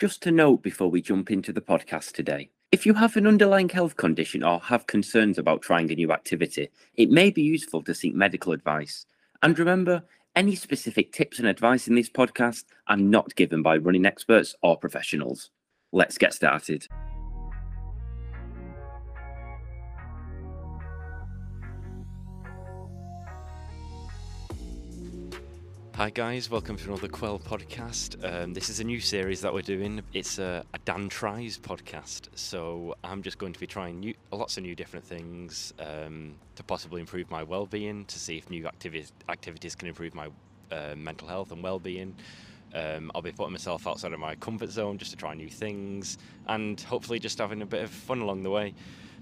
Just a note before we jump into the podcast today. If you have an underlying health condition or have concerns about trying a new activity, it may be useful to seek medical advice. And remember, any specific tips and advice in this podcast are not given by running experts or professionals. Let's get started. Hi guys, welcome to another Qwell podcast. Um, this is a new series that we're doing. It's a, a, Dan Tries podcast, so I'm just going to be trying new, lots of new different things um, to possibly improve my well-being, to see if new activities activities can improve my uh, mental health and well-being. Um, I'll be putting myself outside of my comfort zone just to try new things, and hopefully just having a bit of fun along the way.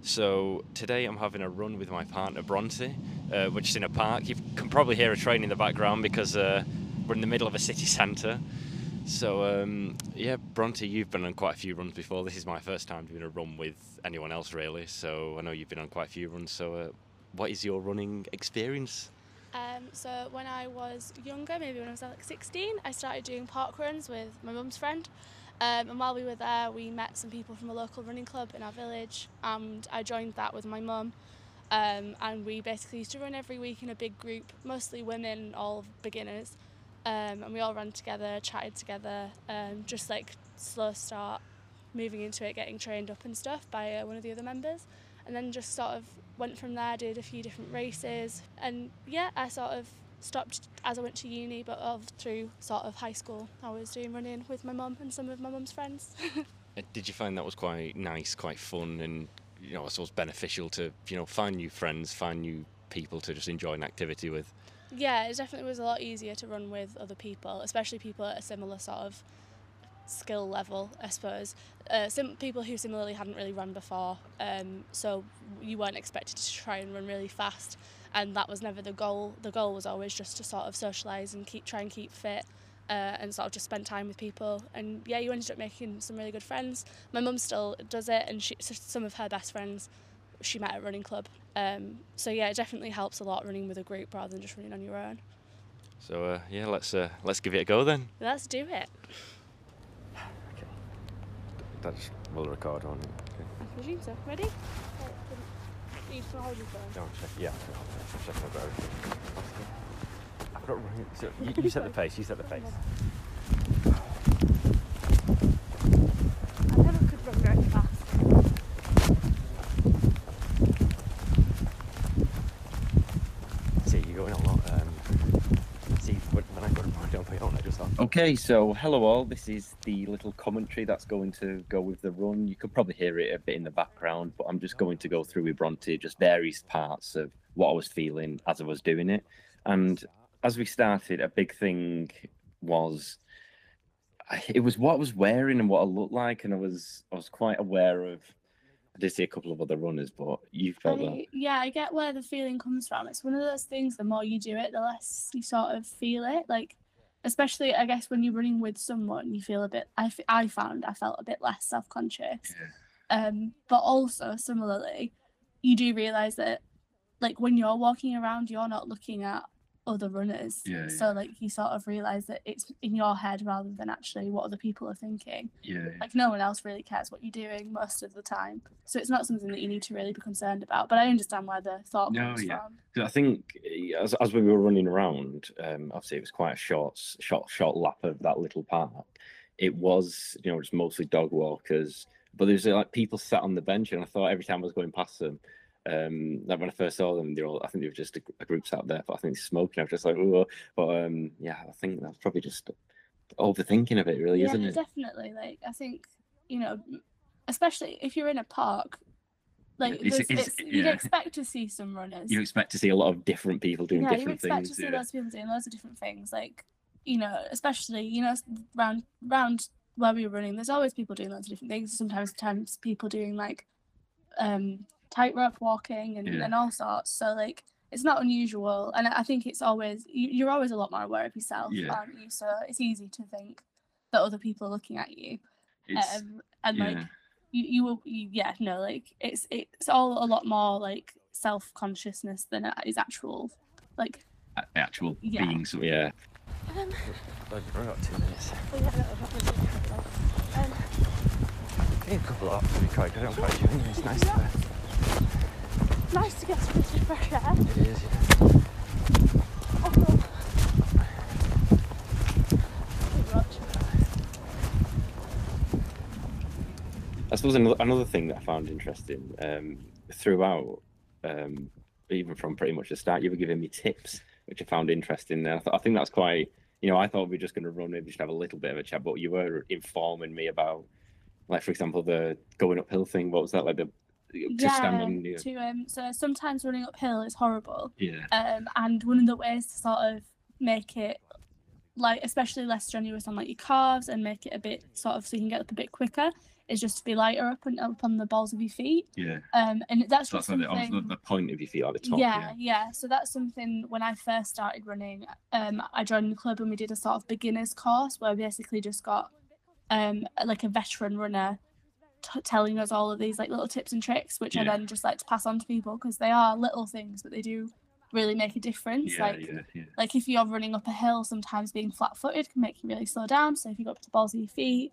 So today I'm having a run with my partner Bronte, uh, which is in a park. You can probably hear a train in the background because uh, we're in the middle of a city centre. So um, yeah, Bronte, you've been on quite a few runs before. This is my first time doing a run with anyone else really. So I know you've been on quite a few runs. So uh, what is your running experience? Um, so when I was younger, maybe when I was like 16, I started doing park runs with my mum's friend. Um, and while we were there, we met some people from a local running club in our village, and I joined that with my mum. Um, and we basically used to run every week in a big group, mostly women, all beginners. Um, and we all ran together, chatted together, um, just like slow start, moving into it, getting trained up and stuff by uh, one of the other members. And then just sort of went from there, did a few different races. And yeah, I sort of stopped as I went to uni, but all through sort of high school, I was doing running with my mum and some of my mum's friends. Uh, did you find that was quite nice, quite fun, and you know, I suppose beneficial to you know find new friends, find new people to just enjoy an activity with? Yeah, it definitely was a lot easier to run with other people, especially people at a similar sort of skill level, I suppose. Uh, some people who similarly hadn't really run before, um, so you weren't expected to try and run really fast and that was never the goal. The goal was always just to sort of socialise and keep try and keep fit. Uh, and sort of just spend time with people. And yeah, you ended up making some really good friends. My mum still does it, and she, some of her best friends she met at running club. Um, so yeah, it definitely helps a lot running with a group rather than just running on your own. So uh, yeah, let's uh, let's give it a go then. Let's do it. Okay. That's will record on. Okay. I presume so. Ready? You can hold your phone. Yeah, check my. I've got you, you set the pace. You set the pace. I never could run very fast. See, you're going a lot. Um, see, when, when I go to my jump, I don't. I just thought. Okay, so hello all. This is the little commentary that's going to go with the run. You could probably hear it a bit in the background, but I'm just going to go through with Bronte just various parts of what I was feeling as I was doing it. And as we started, a big thing was it was what I was wearing and what I looked like, and I was I was quite aware of. I did see a couple of other runners, but you felt I, that. Yeah, I get where the feeling comes from. It's one of those things. The more you do it, the less you sort of feel it. Like especially I guess when you're running with someone, you feel a bit. I, I found I felt a bit less self conscious. Yeah. Um, but also similarly, you do realize that, like when you're walking around, you're not looking at other runners. Yeah, so like you sort of realize that it's in your head rather than actually what other people are thinking. Yeah. Like no one else really cares what you're doing most of the time. So it's not something that you need to really be concerned about. But I understand where the thought no, comes yeah. from. I think as, as we were running around, um, obviously it was quite a short, short, short lap of that little park. It was, you know, just mostly dog walkers, but there's like people sat on the bench, and I thought every time I was going past them, um, like when I first saw them, they're all, I think they were just a, a group sat there, but I think smoking. I was just like, oh, but um, yeah, I think that's probably just overthinking of it, really, yeah, isn't it? Definitely. Like, I think, you know, especially if you're in a park, like it's, it's, it's, you'd yeah. expect to see some runners. You expect to see a lot of different people doing yeah, different things. Yeah, you expect to see lots of people doing loads of different things. Like, you know, especially you know, round round where we were running, there's always people doing lots of different things. Sometimes, times people doing like um tightrope walking and, yeah. and all sorts. So like it's not unusual, and I think it's always you're always a lot more aware of yourself, yeah. aren't you? So it's easy to think that other people are looking at you, um, and yeah. like you you will you, yeah no like it's it's all a lot more like self consciousness than it is actual like actual yeah. beings. Yeah. Um, I've got two minutes. Yeah, no, um, I think a couple of hours would be quite good. I'm quite enjoying. It's nice to Nice to get some bit of fresh air. It is, yeah. Oh. I suppose another, another thing that I found interesting um, throughout, um, even from pretty much the start, you were giving me tips, which I found interesting. And I, th- I think that's quite, you know, I thought we were just going to run, maybe just have a little bit of a chat, but you were informing me about, like, for example, the going uphill thing. What was that like? The to stand on, Yeah, to um, so sometimes running uphill is horrible. yeah, Um, and one of the ways to sort of make it like especially less strenuous on like your calves and make it a bit sort of so you can get up a bit quicker is just to be lighter up and up on the balls of your feet. yeah. Um, and that's So that's like the, something. the, point of your feet at the top. yeah, yeah. So that's something when I first started running, um, I joined the club and we did a sort of beginners course where we basically just got um like a veteran runner t- telling us all of these like little tips and tricks, which I then just like to pass on to people because they are little things, but they do really make a difference. yeah, like yeah, yeah. like if you're running up a hill, sometimes being flat-footed can make you really slow down. So if you go up to the balls of your feet,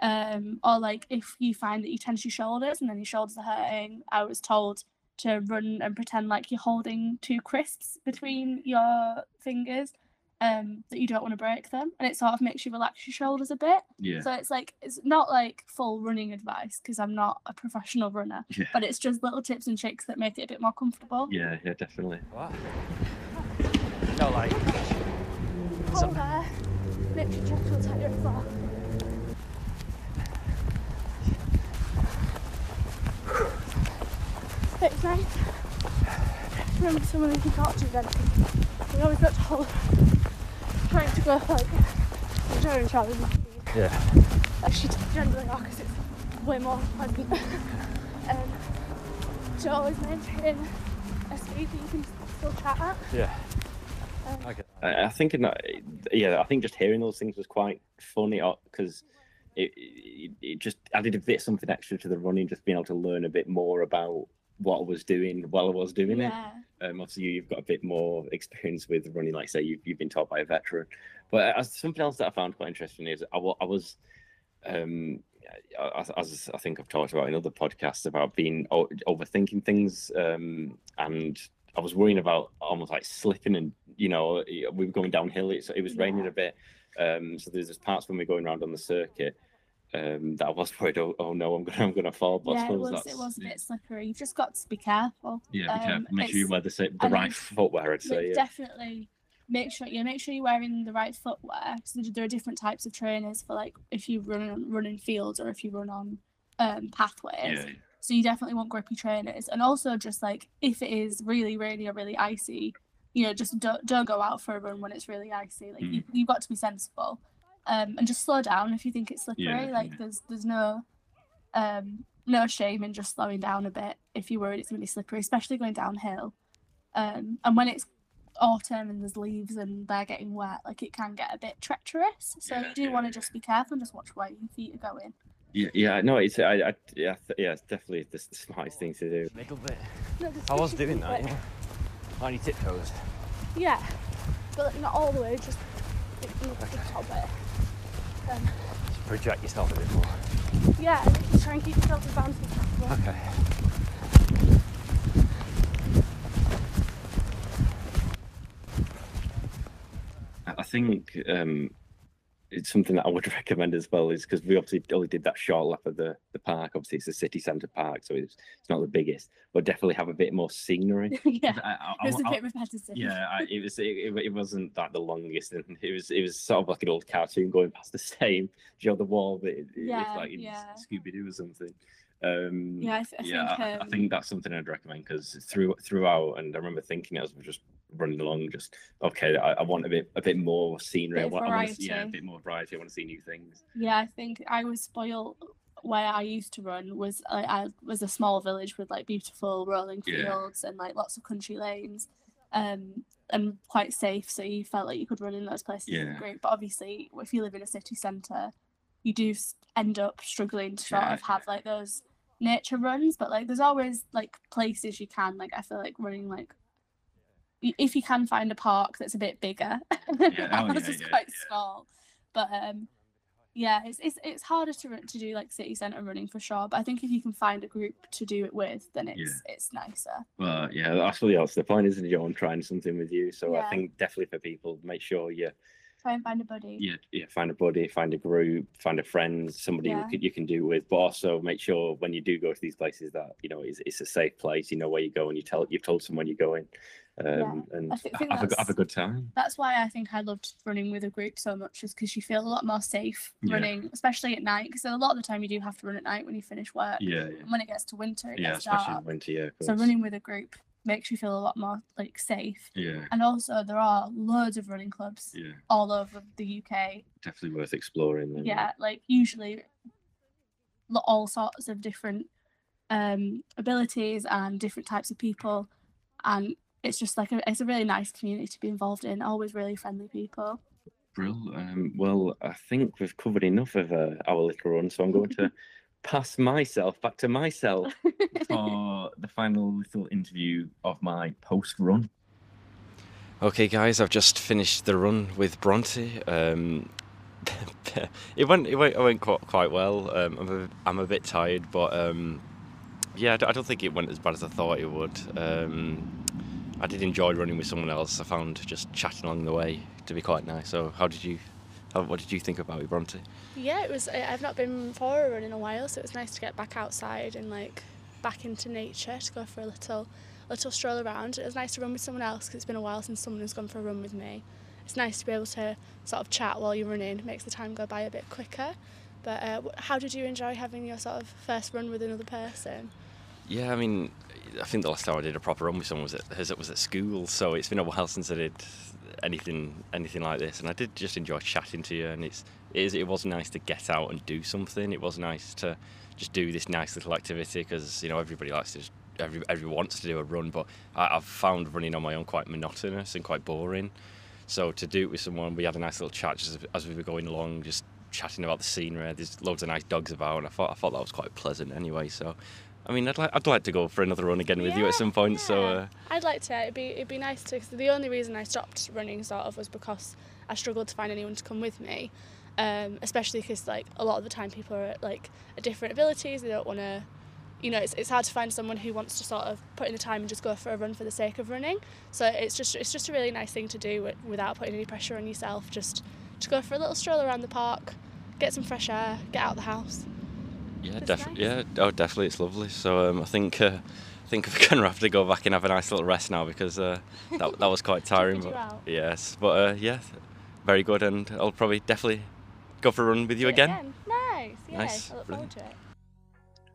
um, or like if you find that you tense your shoulders and then your shoulders are hurting, I was told to run and pretend like you're holding two crisps between your fingers, um, that you don't want to break them, and it sort of makes you relax your shoulders a bit. yeah. So it's like it's not like full running advice because I'm not a professional runner, Yeah. but it's just little tips and tricks that make it a bit more comfortable. Yeah, yeah, definitely. What? No, like, Hold there. Literally check will take your floor. It's nice. Remember someone who can talk to you then. We always got told trying to go like enjoying challenge. yeah. Like she generally are because it's way more pleasant. um, to always maintain a speed that you can still chat at. Yeah. Um, I I, I think in that, yeah, I think just hearing those things was quite funny because it, it it just added a bit something extra to the running, just being able to learn a bit more about what I was doing while I was doing it. yeah. Um, obviously, you, you've got a bit more experience with running, like say you've, you've been taught by a veteran. But as something else that I found quite interesting is I, I was, um, as, as I think I've talked about in other podcasts about being o- overthinking things, um, and I was worrying about almost like slipping, and you know we were going downhill. It's, it was raining a bit, um, so there's this parts when we're going around on the circuit. Um, that I was worried, oh, oh no, I'm gonna, I'm gonna fall. But I yeah, it was. It was a bit slippery. You've just got to be careful. Yeah, be Um, careful. Make sure you wear the, sa- the right footwear. I'd say. Yeah. Definitely make sure you make sure you're wearing the right footwear because there are different types of trainers for like if you run on run in fields or if you run on um, pathways. Yeah, So you definitely want grippy trainers, and also just like if it is really rainy or really icy, you know, just don't don't go out for a run when it's really icy. Like you, you've got to be sensible, um, and just slow down if you think it's slippery. Yeah, like yeah. there's there's no um no shame in just slowing down a bit if you're worried it's going to be slippery, especially going downhill. Um, and when it's autumn and there's leaves and they're getting wet, like it can get a bit treacherous. So Yeah, you do yeah, want to yeah. just be careful and just watch where your feet are going. yeah, yeah. No, it's I, I yeah, th- yeah, it's definitely the, the smartest thing to do. a little bit. No, I was doing that, back. yeah. On your tiptoes. Yeah, but like, not all the way, just the, the Okay. top bit. Just project yourself a bit more. yeah, and just try and keep yourself as balanced as possible. Okay. I I think um, it's something that I would recommend as well is because we obviously only did that short lap of the, the park. Obviously, it's a city centre park, so it's, it's not the biggest, but definitely have a bit more scenery. yeah, I- I- I it was a bit repetitive. yeah, I, it was it, it, it wasn't that the longest, and it was it was sort of like an old cartoon going past the same, you know, the wall, but it, it Yeah, was like yeah. Scooby Doo or something. Um, Yeah, I, th- I yeah, think. I, Um, I think that's something I'd recommend because through throughout, and I remember thinking as we were just running along, just okay, I, I want a bit a bit more scenery. Bit I want, I want to, yeah, a bit more variety. I want to see new things. Yeah, I think I was spoiled where I used to run was I, I was a small village with like beautiful rolling Yeah. fields and like lots of country lanes, um, and quite safe. So you felt like you could run in those places. Yeah. Yeah. Great, but obviously if you live in a city centre, you do end up struggling to sort Yeah, of have like those nature runs. But like there's always like places you can like I feel like running like. If you can find a park that's a bit bigger, Yeah, oh, yeah, is yeah, quite yeah. small, but um, yeah, it's it's it's harder to run- to do like city centre running for sure. But I think if you can find a group to do it with, then it's it's nicer. Well, yeah, that's really else the point, isn't it? John trying something with you. So I think definitely for people, make sure you Try and find a buddy. yeah, yeah, find a buddy, find a group, find a friend, somebody Yeah. you, can, you can do with. But also make sure when you do go to these places that you know it's, it's a safe place. You know where you go, and you tell you've told someone you're going, um, and I thi- think have, a, have a good time. That's why I think I loved running with a group so much, is because you feel a lot more safe Yeah. running, especially at night. Because a lot of the time you do have to run at night when you finish work. Yeah, yeah, And when it gets to winter, it yeah, gets especially dark. in winter. Yeah, So running with a group makes you feel a lot more like safe. Yeah, And also there are loads of running clubs yeah, all over the UK. definitely worth exploring. Then. Yeah, like usually all sorts of different um abilities and different types of people and it's just like a, it's a really nice community to be involved in always really friendly people Brill. Um, well, I think we've covered enough of uh, our little run, so I'm going to pass myself back to myself for the final little interview of my post run. Okay, guys, I've just finished the run with Bronte. Um, it went it went, it went quite, quite well. Um, I'm a, I'm a bit tired, but um, yeah, I don't think it went as bad as I thought it would. I did enjoy running with someone else. I found just chatting along the way to be quite nice. So, how did you? How, what did you think about it, Bronte? yeah it was i've not been for a run in a while so it was nice to get back outside and like back into nature to go for a little little stroll around it was nice to run with someone else because it's been a while since someone has gone for a run with me it's nice to be able to sort of chat while you're running makes the time go by a bit quicker but uh, how did you enjoy having your sort of first run with another person Yeah, I mean, I think the last time I did a proper run with someone was at was, was at school, so it's been a while since I did anything anything like this, and I did just enjoy chatting to you, and it's it, is, it was nice to get out and do something. It was nice to just do this nice little activity because you know everybody likes to. Every, everyone wants to do a run, but I, I've found running on my own quite monotonous and quite boring. So to do it with someone, we had a nice little chat just as, as we were going along, just chatting about the scenery. There's loads of nice dogs about, and I thought I thought that was quite pleasant anyway. So I mean, I'd like I'd like to go for another run again with you at some point. So uh, I'd like to. It'd be it'd be nice to. Cause the only reason I stopped running sort of was because I struggled to find anyone to come with me, um, especially because like a lot of the time people are at, like at different abilities. They don't want to. You know, it's, it's hard to find someone who wants to sort of put in the time and just go for a run for the sake of running. So it's just it's just a really nice thing to do without putting any pressure on yourself. Just to go for a little stroll around the park, get some fresh air, get out of the house. Yeah, definitely. Yeah, oh, definitely, it's lovely. So um, I think uh, I think we're gonna have to go back and have a nice little rest now because uh, that that was quite tiring. But yes, but uh, yeah, very good, and I'll probably definitely go for a run with you Do it again. Nice. Yeah. Nice, I look forward to it.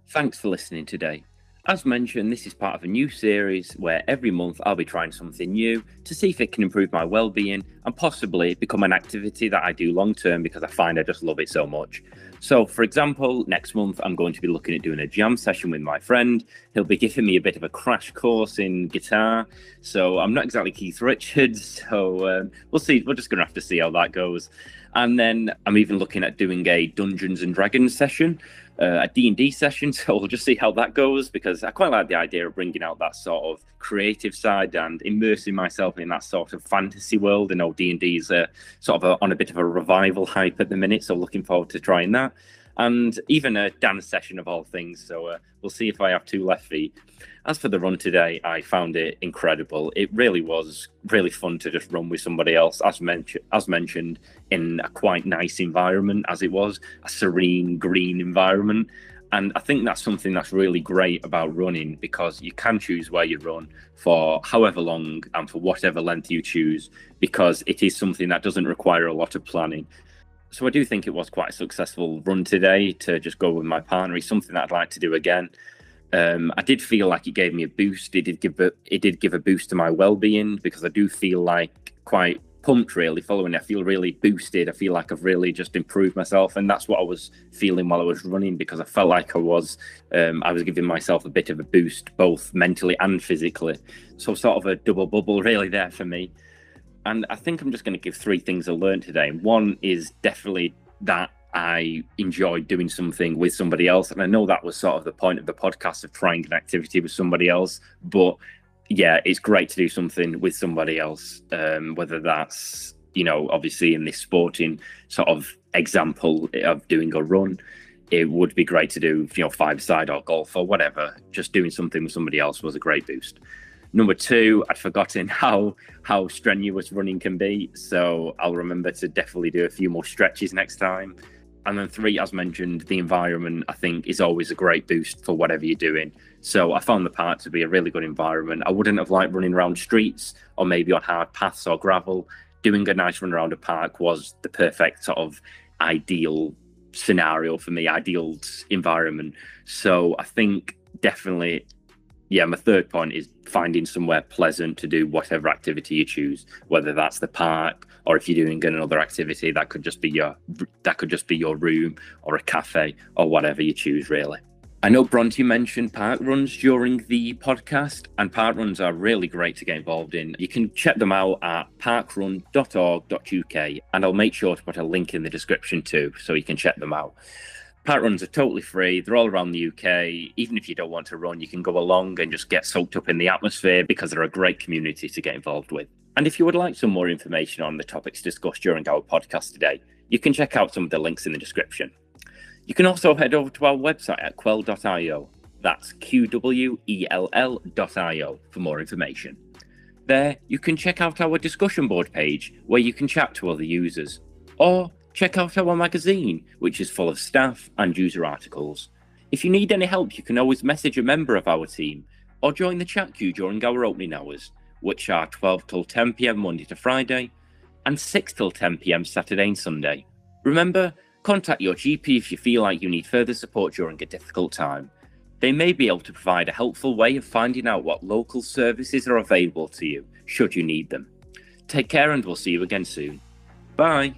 Thanks for listening today. As mentioned, this is part of a new series where every month I'll be trying something new to see if it can improve my well-being and possibly become an activity that I do long term because I find I just love it so much. So, for example, next month I'm going to be looking at doing a jam session with my friend. He'll be giving me a bit of a crash course in guitar. So, I'm not exactly Keith Richards. So, um, we'll see. We're just going to have to see how that goes. And then I'm even looking at doing a Dungeons and Dragons session uh, a D&D session so we'll just see how that goes because I quite like the idea of bringing out that sort of creative side and immersing myself in that sort of fantasy world. I know D&D is uh, sort of a, on a bit of a revival hype at the minute so looking forward to trying that and even a dance session of all things so uh, we'll see if I have two left feet. As for the run today I found it incredible. It really was really fun to just run with somebody else as mentioned as mentioned in a quite nice environment as it was a serene green environment. And i think that's something that's really great about running because you can choose where you run for however long and for whatever length you choose because it is something that doesn't require a lot of planning so i do think it was quite a successful run today to just go with my partner it's something that i'd like to do again um, I did feel like it gave me a boost. It did give a, it did give a boost to my well-being because I do feel like quite pumped really following it. I feel really boosted. I feel like I've really just improved myself, and that's what I was feeling while I was running because I felt like I was um, I was giving myself a bit of a boost both mentally and physically. So sort of a double bubble really there for me. And I think I'm just going to give three things I learned today. One is definitely that I enjoyed doing something with somebody else. And I know that was sort of the point of the podcast of trying an activity with somebody else. But yeah, it's great to do something with somebody else, um, whether that's, you know, obviously in this sporting sort of example of doing a run, it would be great to do, you know, five side or golf or whatever. Just doing something with somebody else was a great boost. Number two, I'd forgotten how how strenuous running can be, so I'll remember to definitely do a few more stretches next time. And then three, as mentioned, the environment I think is always a great boost for whatever you're doing. So I found the park to be a really good environment. I wouldn't have liked running around streets or maybe on hard paths or gravel. Doing a nice run around a park was the perfect sort of ideal scenario for me, ideal environment. So I think definitely, yeah, my third point is finding somewhere pleasant to do whatever activity you choose, whether that's the park or if you're doing another activity, that could just be your that could just be your room or a cafe or whatever you choose, really. I know Bronte mentioned park runs during the podcast, and park runs are really great to get involved in. You can check them out at parkrun.org.uk, and I'll make sure to put a link in the description too, so you can check them out. Park runs are totally free. They're all around the UK. Even if you don't want to run, you can go along and just get soaked up in the atmosphere because they're a great community to get involved with. And if you would like some more information on the topics discussed during our podcast today, you can check out some of the links in the description. You can also head over to our website at qwell.io. That's Q W E L L.io for more information. There, you can check out our discussion board page where you can chat to other users. Or check out our magazine, which is full of staff and user articles. If you need any help, you can always message a member of our team or join the chat queue during our opening hours, which are 12 till 10 pm Monday to Friday and 6 till 10 pm Saturday and Sunday. Remember, Contact your GP if you feel like you need further support during a difficult time. They may be able to provide a helpful way of finding out what local services are available to you should you need them. Take care and we'll see you again soon. Bye.